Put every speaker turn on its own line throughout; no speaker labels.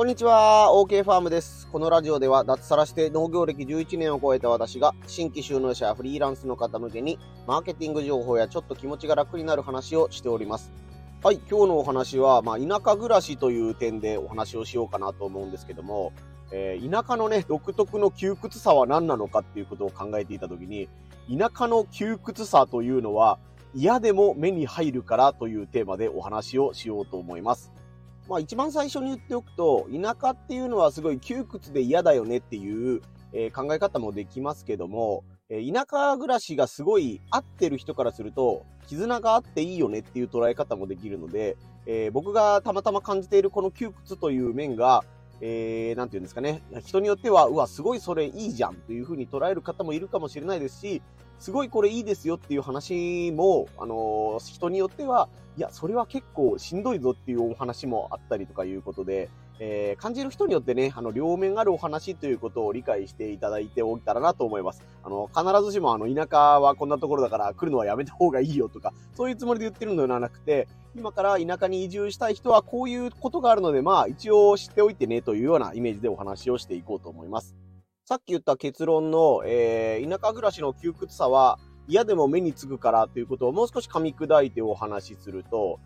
こんにちは、OK ファームです。このラジオでは脱サラして農業歴11年を超えた私が新規収納者やフリーランスの方向けにマーケティング情報やちょっと気持ちが楽になる話をしております。はい、今日のお話は、まあ、田舎暮らしという点でお話をしようかなと思うんですけども、えー、田舎のね、独特の窮屈さは何なのかっていうことを考えていたときに、田舎の窮屈さというのは嫌でも目に入るからというテーマでお話をしようと思います。まあ一番最初に言っておくと、田舎っていうのはすごい窮屈で嫌だよねっていう、えー、考え方もできますけども、えー、田舎暮らしがすごい合ってる人からすると、絆があっていいよねっていう捉え方もできるので、えー、僕がたまたま感じているこの窮屈という面が、えー、なんていうんですかね、人によっては、うわ、すごいそれいいじゃんというふうに捉える方もいるかもしれないですし、すごいこれいいですよっていう話も、あのー、人によっては、いや、それは結構しんどいぞっていうお話もあったりとかいうことで、えー、感じる人によってね、あの、両面あるお話ということを理解していただいておいたらなと思います。あの、必ずしもあの、田舎はこんなところだから来るのはやめた方がいいよとか、そういうつもりで言ってるのではなくて、今から田舎に移住したい人はこういうことがあるので、まあ、一応知っておいてねというようなイメージでお話をしていこうと思います。さっき言った結論の、えー、田舎暮らしの窮屈さは嫌でも目につくからということをもう少し噛み砕いてお話しすると、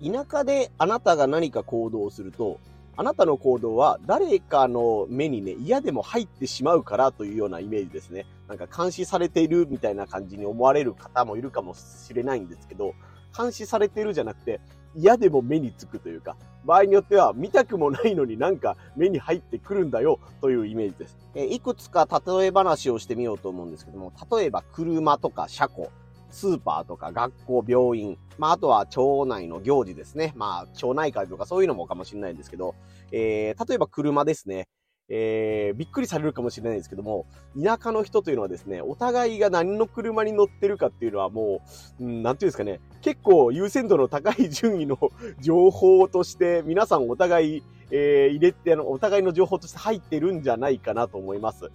田舎であなたが何か行動すると、あなたの行動は誰かの目にね、嫌でも入ってしまうからというようなイメージですね。なんか監視されているみたいな感じに思われる方もいるかもしれないんですけど、監視されてるじゃなくて、嫌でも目につくというか、場合によっては見たくもないのになんか目に入ってくるんだよというイメージです。えいくつか例え話をしてみようと思うんですけども、例えば車とか車庫、スーパーとか学校、病院、まあ、あとは町内の行事ですね。まあ、町内会とかそういうのもかもしれないんですけど、えー、例えば車ですね。えー、びっくりされるかもしれないですけども、田舎の人というのはですね、お互いが何の車に乗ってるかっていうのはもう、うん、なんていうんですかね、結構優先度の高い順位の情報として、皆さんお互い、えー、入れて、あの、お互いの情報として入ってるんじゃないかなと思います。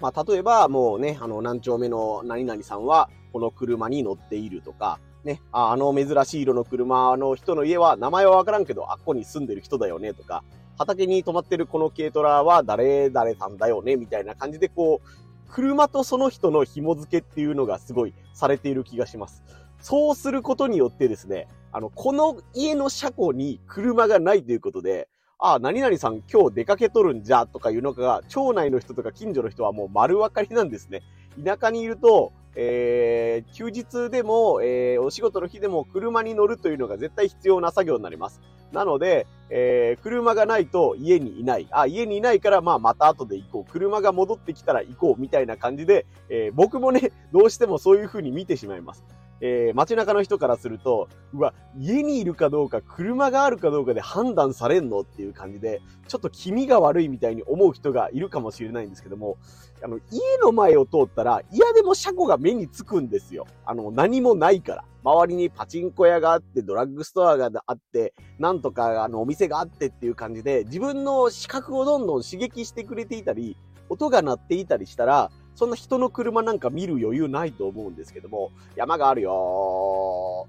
まあ、例えば、もうね、あの、何丁目の何々さんは、この車に乗っているとか、ね、ああの珍しい色の車の人の家は、名前はわからんけど、あっこに住んでる人だよねとか、畑に止まってるこの軽トラは誰々さんだよね、みたいな感じでこう、車とその人の紐付けっていうのがすごいされている気がします。そうすることによってですね、あの、この家の車庫に車がないということで、ああ、何々さん今日出かけとるんじゃとかいうのが、町内の人とか近所の人はもう丸分かりなんですね。田舎にいると、えー、休日でも、えー、お仕事の日でも車に乗るというのが絶対必要な作業になります。なので、えー、車がないと家にいない。あ、家にいないから、まあ、また後で行こう。車が戻ってきたら行こう。みたいな感じで、えー、僕もね、どうしてもそういう風に見てしまいます。えー、街中の人からすると、うわ、家にいるかどうか、車があるかどうかで判断されんのっていう感じで、ちょっと気味が悪いみたいに思う人がいるかもしれないんですけども、あの、家の前を通ったら、嫌でも車庫が目につくんですよ。あの、何もないから。周りにパチンコ屋があって、ドラッグストアがあって、なんとかあのお店があってっていう感じで、自分の視覚をどんどん刺激してくれていたり、音が鳴っていたりしたら、そんな人の車なんか見る余裕ないと思うんですけども、山があるよ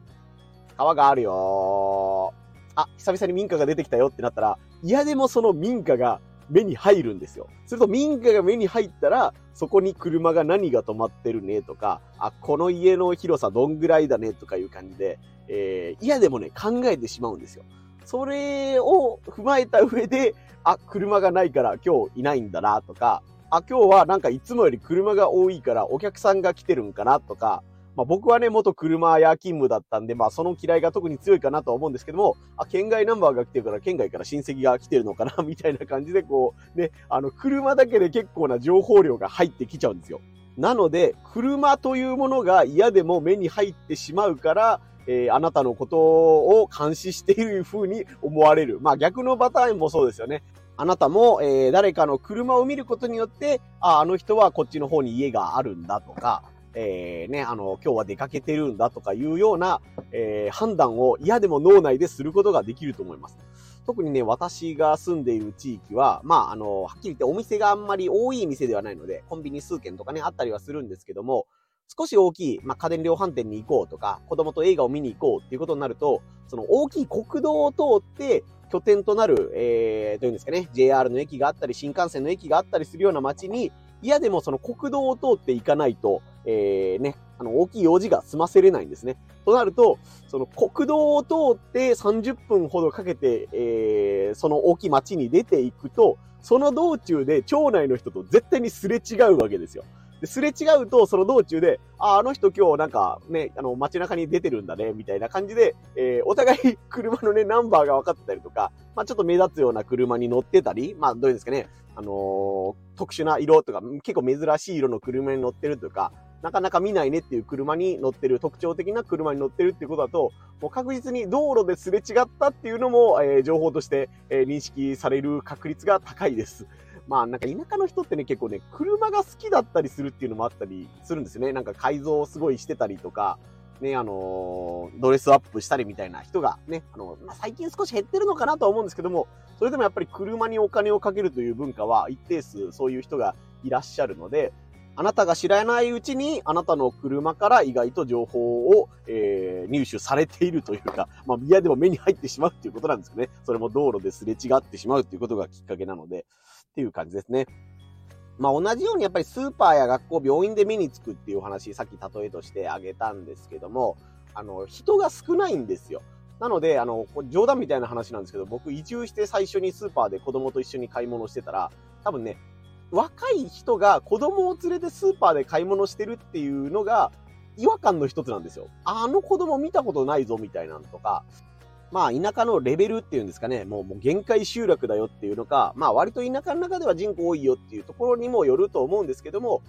川があるよあ、久々に民家が出てきたよってなったら、嫌でもその民家が目に入るんですよ。すると民家が目に入ったら、そこに車が何が止まってるねとか、あ、この家の広さどんぐらいだねとかいう感じで、えー、嫌でもね、考えてしまうんですよ。それを踏まえた上で、あ、車がないから今日いないんだなとか、あ、今日はなんかいつもより車が多いからお客さんが来てるんかなとか、まあ僕はね、元車屋勤務だったんで、まあその嫌いが特に強いかなとは思うんですけども、あ、県外ナンバーが来てるから県外から親戚が来てるのかな、みたいな感じでこう、ね、あの、車だけで結構な情報量が入ってきちゃうんですよ。なので、車というものが嫌でも目に入ってしまうから、えー、あなたのことを監視している風に思われる。まあ逆のパターンもそうですよね。あなたも、えー、誰かの車を見ることによって、あ、あの人はこっちの方に家があるんだとか、えー、ね、あの、今日は出かけてるんだとかいうような、えー、判断を嫌でも脳内ですることができると思います。特にね、私が住んでいる地域は、まあ、あの、はっきり言ってお店があんまり多い店ではないので、コンビニ数軒とかね、あったりはするんですけども、少し大きい、まあ、家電量販店に行こうとか、子供と映画を見に行こうっていうことになると、その大きい国道を通って拠点となる、えー、どういうんですかね、JR の駅があったり、新幹線の駅があったりするような街に、嫌でもその国道を通っていかないと、えー、ね、あの、大きい用事が済ませれないんですね。となると、その国道を通って30分ほどかけて、えー、その大きい街に出ていくと、その道中で町内の人と絶対にすれ違うわけですよ。すれ違うと、その道中で、あ、あの人今日なんかね、あの街中に出てるんだね、みたいな感じで、えー、お互い車のね、ナンバーが分かってたりとか、まあちょっと目立つような車に乗ってたり、まあどういうんですかね、あのー、特殊な色とか、結構珍しい色の車に乗ってるとか、なかなか見ないねっていう車に乗ってる、特徴的な車に乗ってるっていうことだと、もう確実に道路ですれ違ったっていうのも、えー、情報として、えー、認識される確率が高いです。まあなんか田舎の人ってね、結構ね、車が好きだったりするっていうのもあったりするんですよね。なんか改造をすごいしてたりとか、ね、あの、ドレスアップしたりみたいな人がね、あの、まあ、最近少し減ってるのかなとは思うんですけども、それでもやっぱり車にお金をかけるという文化は一定数そういう人がいらっしゃるので、あなたが知らないうちに、あなたの車から意外と情報を、えー、入手されているというか、まあ、嫌でも目に入ってしまうっていうことなんですけどね。それも道路ですれ違ってしまうっていうことがきっかけなので、っていう感じですね。まあ、同じようにやっぱりスーパーや学校、病院で目につくっていうお話、さっき例えとしてあげたんですけども、あの、人が少ないんですよ。なので、あの、冗談みたいな話なんですけど、僕移住して最初にスーパーで子供と一緒に買い物してたら、多分ね、若い人が子供を連れてスーパーで買い物してるっていうのが違和感の一つなんですよ。あの子供見たことないぞみたいなのとか、まあ田舎のレベルっていうんですかね、もうもう限界集落だよっていうのか、まあ割と田舎の中では人口多いよっていうところにもよると思うんですけども、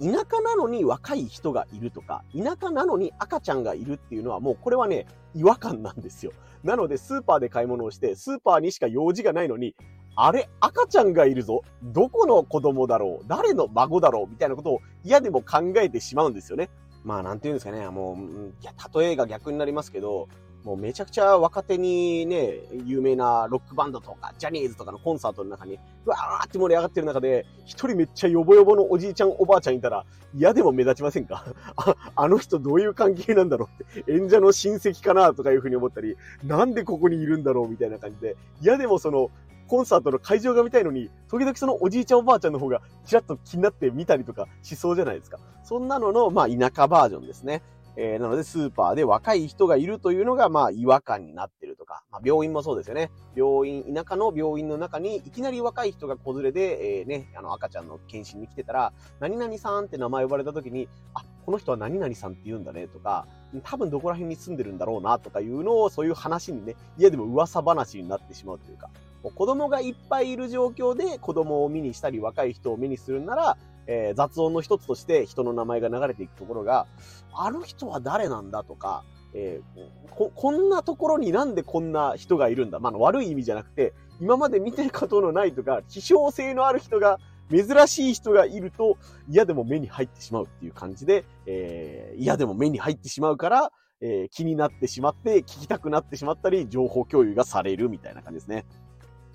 田舎なのに若い人がいるとか、田舎なのに赤ちゃんがいるっていうのはもうこれはね、違和感なんですよ。なのでスーパーで買い物をして、スーパーにしか用事がないのに、あれ赤ちゃんがいるぞ。どこの子供だろう。誰の孫だろう。みたいなことを嫌でも考えてしまうんですよね。まあなんて言うんですかね、もう、いや、例えが逆になりますけど、もうめちゃくちゃ若手にね、有名なロックバンドとか、ジャニーズとかのコンサートの中に、うわーって盛り上がってる中で、一人めっちゃヨボヨボのおじいちゃんおばあちゃんいたら、嫌でも目立ちませんか？あ、あの人どういう関係なんだろうって、演者の親戚かなとかいうふうに思ったり、なんでここにいるんだろうみたいな感じで、嫌でもその、コンサートの会場が見たいのに、時々そのおじいちゃんおばあちゃんの方がちらっと気になって見たりとかしそうじゃないですか。そんなのの、まあ、田舎バージョンですね。えー、なのでスーパーで若い人がいるというのが、まあ、違和感になってるとか、まあ、病院もそうですよね。病院、田舎の病院の中にいきなり若い人が子連れで、えー、ね、あの、赤ちゃんの検診に来てたら、何々さんって名前呼ばれた時に、あ、この人は何々さんって言うんだねとか、多分どこら辺に住んでるんだろうなとかいうのを、そういう話にね、いやでも噂話になってしまうというか、子供がいっぱいいる状況で子供を見にしたり若い人を目にするなら、えー、雑音の一つとして人の名前が流れていくところが、あの人は誰なんだとか、えー、こ、こんなところになんでこんな人がいるんだまあ、悪い意味じゃなくて、今まで見てることのないとか、希少性のある人が、珍しい人がいると、嫌でも目に入ってしまうっていう感じで、えー、嫌でも目に入ってしまうから、えー、気になってしまって、聞きたくなってしまったり、情報共有がされるみたいな感じですね。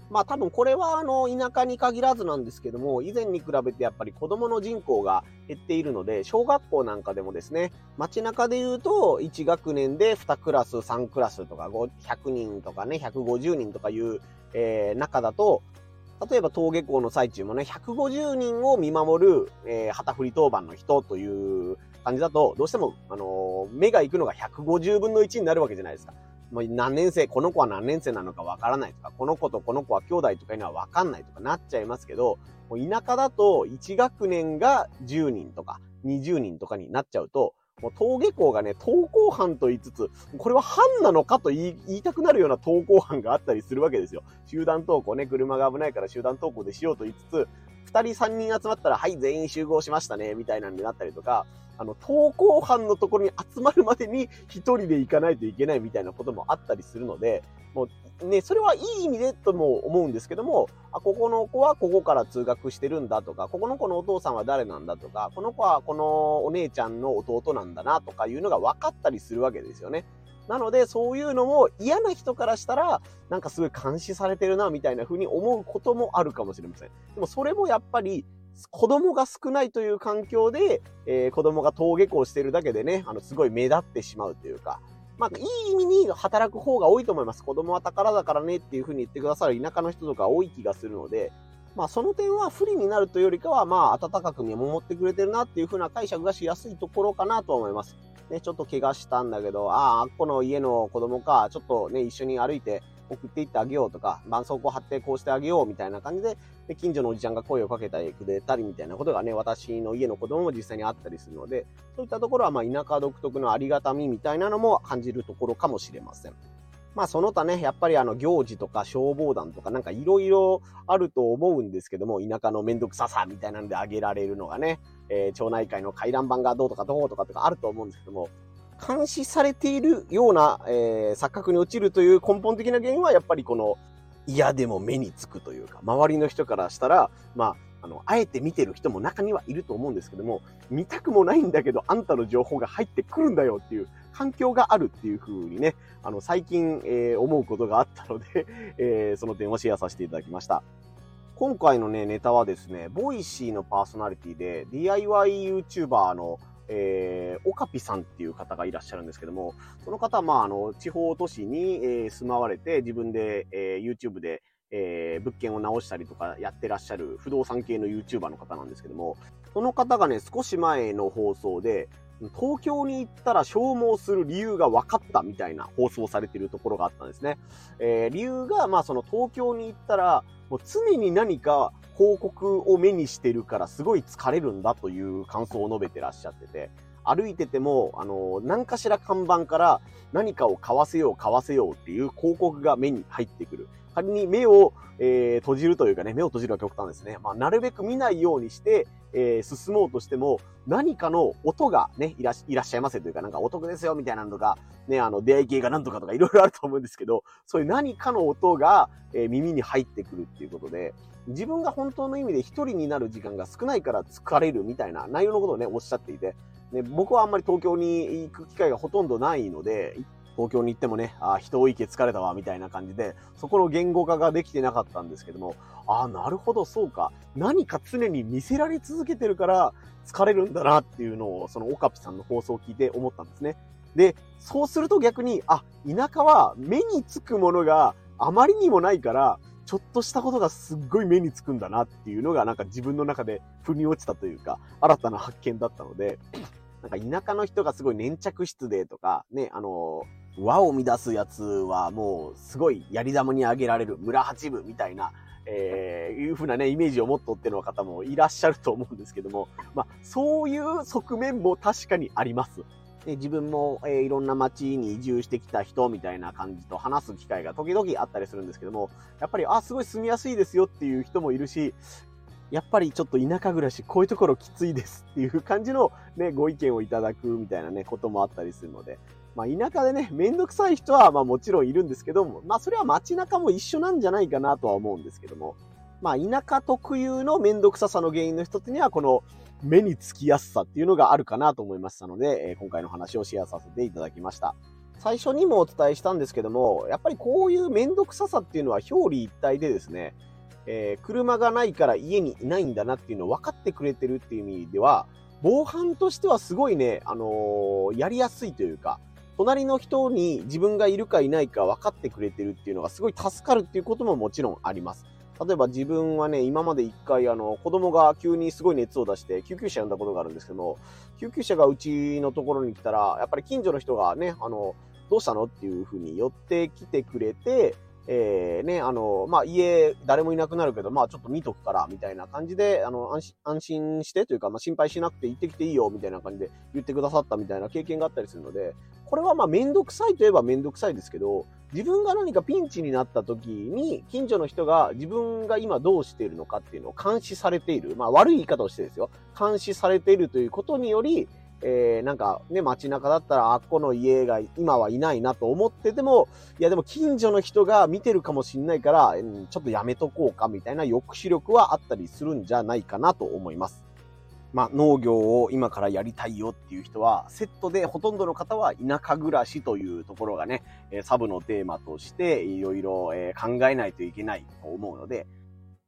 まあ多分これはあの田舎に限らずなんですけども、以前に比べてやっぱり子供の人口が減っているので、小学校なんかでもですね、街中で言うと1学年で2クラス、3クラスとか100人とかね、150人とかいう、えー、中だと、例えば登下校の最中もね、150人を見守る、えー、旗振り当番の人という感じだと、どうしても、あのー、目が行くのが150分の1になるわけじゃないですか。もう何年生、この子は何年生なのかわからないとか、この子とこの子は兄弟とかいうのはわかんないとかなっちゃいますけど、もう田舎だと1学年が10人とか20人とかになっちゃうと、もう登下校がね、登校班と言いつつ、これは班なのかと言いたくなるような登校班があったりするわけですよ。集団登校ね、車が危ないから集団登校でしようと言いつつ、二人三人集まったら、はい、全員集合しましたね、みたいなのになったりとか、あの、登校班のところに集まるまでに一人で行かないといけないみたいなこともあったりするので、もうね、それはいい意味でとも思うんですけども、あ、ここの子はここから通学してるんだとか、ここの子のお父さんは誰なんだとか、この子はこのお姉ちゃんの弟なんだなとかいうのが分かったりするわけですよね。なので、そういうのも嫌な人からしたら、なんかすごい監視されてるな、みたいな風に思うこともあるかもしれません。でもそれもやっぱり、子供が少ないという環境で、えー、子供が登下校してるだけでね、あの、すごい目立ってしまうというか、まあ、いい意味に働く方が多いと思います。子供は宝だからねっていうふうに言ってくださる田舎の人とか多い気がするので、まあ、その点は不利になるというよりかは、まあ、温かく見守ってくれてるなっていうふうな解釈がしやすいところかなと思います。ね、ちょっと怪我したんだけど、ああ、この家の子供か、ちょっとね、一緒に歩いて送っていってあげようとか、絆創膏貼ってこうしてあげようみたいな感じで、で近所のおじちゃんが声をかけてくれたりみたいなことがね、私の家の子供も実際にあったりするので、そういったところはまあ田舎独特のありがたみみたいなのも感じるところかもしれません。まあその他ね、やっぱりあの行事とか消防団とかなんかいろいろあると思うんですけども、田舎のめんどくささみたいなので挙げられるのがね、えー、町内会の回覧板がどうとかどうとかとかあると思うんですけども、監視されているような、えー、錯覚に陥るという根本的な原因はやっぱりこの嫌でも目につくというか、周りの人からしたら、まあ、あの、あえて見てる人も中にはいると思うんですけども、見たくもないんだけど、あんたの情報が入ってくるんだよっていう環境があるっていう風にね、あの、最近、えー、思うことがあったので えー、その点をシェアさせていただきました。今回のね、ネタはですね、 Voicy のパーソナリティで、DIYYouTuber のえー、オカピさんっていう方がいらっしゃるんですけども、その方は、まあ、あの、地方都市に、えー、住まわれて、自分で、えー、YouTube で、えー、物件を直したりとかやってらっしゃる不動産系の YouTuber の方なんですけども、その方がね、少し前の放送で、東京に行ったら消耗する理由が分かったみたいな放送されているところがあったんですね。えー、理由が、まあその東京に行ったら、もう常に何か広告を目にしてるからすごい疲れるんだという感想を述べてらっしゃってて、歩いてても、あの、何かしら看板から何かを買わせよう、買わせようっていう広告が目に入ってくる。仮に目を、えー、閉じるというかね、目を閉じるは極端ですね。まあ、なるべく見ないようにして、えー、進もうとしても、何かの音がね、いらっしゃいませというか、なんかお得ですよみたいなのとか、ね、あの、出会い系がなんとかとかいろいろあると思うんですけど、そういう何かの音が、えー、耳に入ってくるっていうことで、自分が本当の意味で一人になる時間が少ないから疲れるみたいな内容のことをね、おっしゃっていて、ね、僕はあんまり東京に行く機会がほとんどないので、東京に行ってもね、あ人多いけ疲れたわ、みたいな感じで、そこの言語化ができてなかったんですけども、ああ、なるほど、そうか。何か常に見せられ続けてるから疲れるんだなっていうのを、そのオカピさんの放送を聞いて思ったんですね。で、そうすると逆に、あ、田舎は目につくものがあまりにもないから、ちょっとしたことがすっごい目につくんだなっていうのがなんか自分の中で腑に落ちたというか、新たな発見だったので、なんか田舎の人がすごい粘着質でとか、ね、あの、和を乱すやつはもうすごいやり玉にあげられる村八部みたいな、えー、いうふうなね、イメージを持っとっての方もいらっしゃると思うんですけども、まあ、そういう側面も確かにあります。で自分も、えー、いろんな街に移住してきた人みたいな感じと話す機会が時々あったりするんですけども、やっぱり、あ、すごい住みやすいですよっていう人もいるし、やっぱりちょっと田舎暮らし、こういうところきついですっていう感じのね、ご意見をいただくみたいなね、こともあったりするので、まあ田舎でね、めんどくさい人はまあもちろんいるんですけども、まあそれは街中も一緒なんじゃないかなとは思うんですけども、まあ田舎特有のめんどくささの原因の一つにはこの目につきやすさっていうのがあるかなと思いましたので、え、今回の話をシェアさせていただきました。最初にもお伝えしたんですけども、やっぱりこういうめんどくささっていうのは表裏一体でですね、えー、車がないから家にいないんだなっていうのを分かってくれてるっていう意味では、防犯としてはすごいね、あのー、やりやすいというか、隣の人に自分がいるかいないか分かってくれてるっていうのがすごい助かるっていうことももちろんあります。例えば自分はね、今まで一回あの、子供が急にすごい熱を出して救急車呼んだことがあるんですけども、救急車がうちのところに来たら、やっぱり近所の人がね、あの、どうしたのっていうふうに寄ってきてくれて、えー、ね、あの、まあ、家、誰もいなくなるけど、まあ、ちょっと見とくから、みたいな感じで、あの、安心、安心してというか、まあ、心配しなくて行ってきていいよ、みたいな感じで言ってくださったみたいな経験があったりするので、これはまあ、めんどくさいといえばめんどくさいですけど、自分が何かピンチになった時に、近所の人が自分が今どうしているのかっていうのを監視されている。まあ、悪い言い方をしてですよ。監視されているということにより、えー、なんかね、街中だったら、あっこの家が今はいないなと思ってても、いやでも近所の人が見てるかもしんないから、うん、ちょっとやめとこうかみたいな抑止力はあったりするんじゃないかなと思います。まあ、農業を今からやりたいよっていう人は、セットでほとんどの方は田舎暮らしというところがね、サブのテーマとしていろいろ考えないといけないと思うので、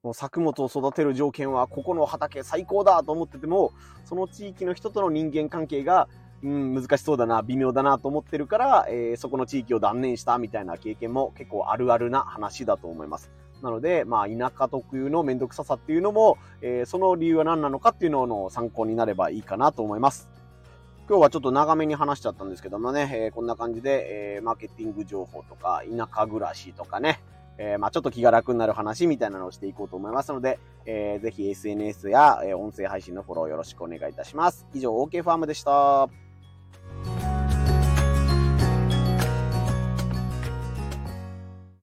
もう作物を育てる条件はここの畑最高だと思ってても、その地域の人との人間関係が、うん、難しそうだな、微妙だなと思ってるから、えー、そこの地域を断念したみたいな経験も結構あるあるな話だと思います。なので、まあ、田舎特有のめんどくささっていうのも、えー、その理由は何なのかっていうのの参考になればいいかなと思います。今日はちょっと長めに話しちゃったんですけどもね、えー、こんな感じで、えー、マーケティング情報とか、田舎暮らしとかね、えー、まあちょっと気が楽になる話みたいなのをしていこうと思いますので、えー、ぜひ SNS や、え音声配信のフォローよろしくお願いいたします。以上、OK ファームでした。